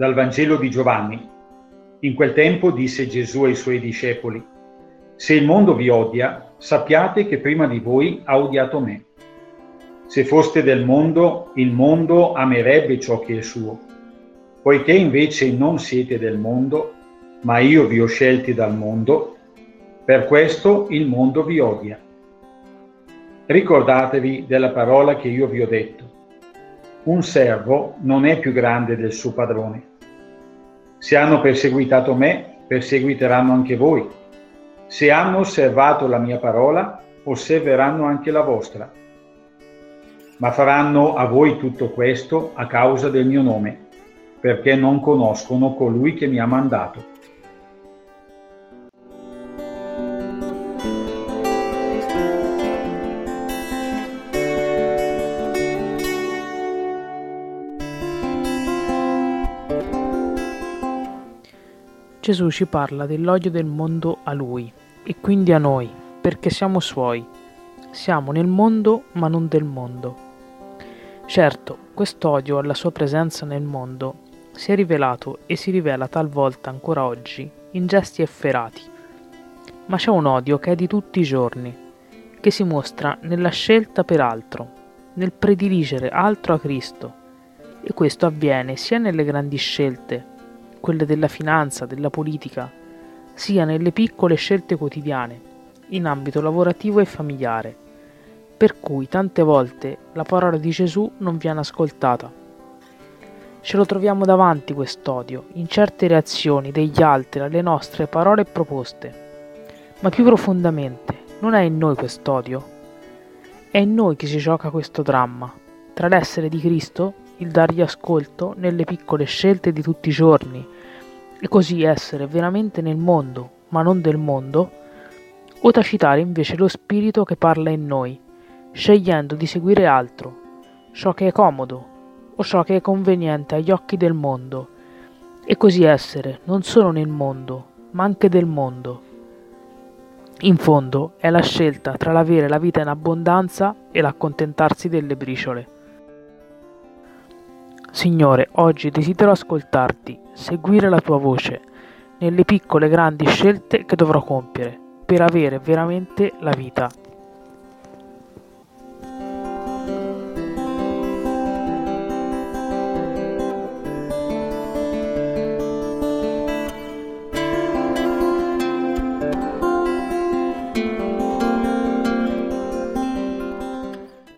Dal Vangelo di Giovanni. In quel tempo disse Gesù ai suoi discepoli, Se il mondo vi odia, sappiate che prima di voi ha odiato me. Se foste del mondo, il mondo amerebbe ciò che è suo. Poiché invece non siete del mondo, ma io vi ho scelti dal mondo, per questo il mondo vi odia. Ricordatevi della parola che io vi ho detto. Un servo non è più grande del suo padrone. Se hanno perseguitato me, perseguiteranno anche voi. Se hanno osservato la mia parola, osserveranno anche la vostra. Ma faranno a voi tutto questo a causa del mio nome, perché non conoscono colui che mi ha mandato. Gesù ci parla dell'odio del mondo a Lui e quindi a noi, perché siamo Suoi. Siamo nel mondo ma non del mondo. Certo, quest'odio alla Sua presenza nel mondo si è rivelato e si rivela talvolta ancora oggi in gesti efferati. Ma c'è un odio che è di tutti i giorni, che si mostra nella scelta per altro, nel prediligere altro a Cristo. E questo avviene sia nelle grandi scelte quelle della finanza, della politica, sia nelle piccole scelte quotidiane, in ambito lavorativo e familiare, per cui tante volte la parola di Gesù non viene ascoltata. Ce lo troviamo davanti quest'odio, in certe reazioni degli altri alle nostre parole e proposte. Ma più profondamente, non è in noi quest'odio? È in noi che si gioca questo dramma, tra l'essere di Cristo il dargli ascolto nelle piccole scelte di tutti i giorni e così essere veramente nel mondo, ma non del mondo, o tacitare invece lo spirito che parla in noi, scegliendo di seguire altro, ciò che è comodo o ciò che è conveniente agli occhi del mondo, e così essere non solo nel mondo, ma anche del mondo. In fondo è la scelta tra l'avere la vita in abbondanza e l'accontentarsi delle briciole. Signore, oggi desidero ascoltarti, seguire la tua voce, nelle piccole e grandi scelte che dovrò compiere, per avere veramente la vita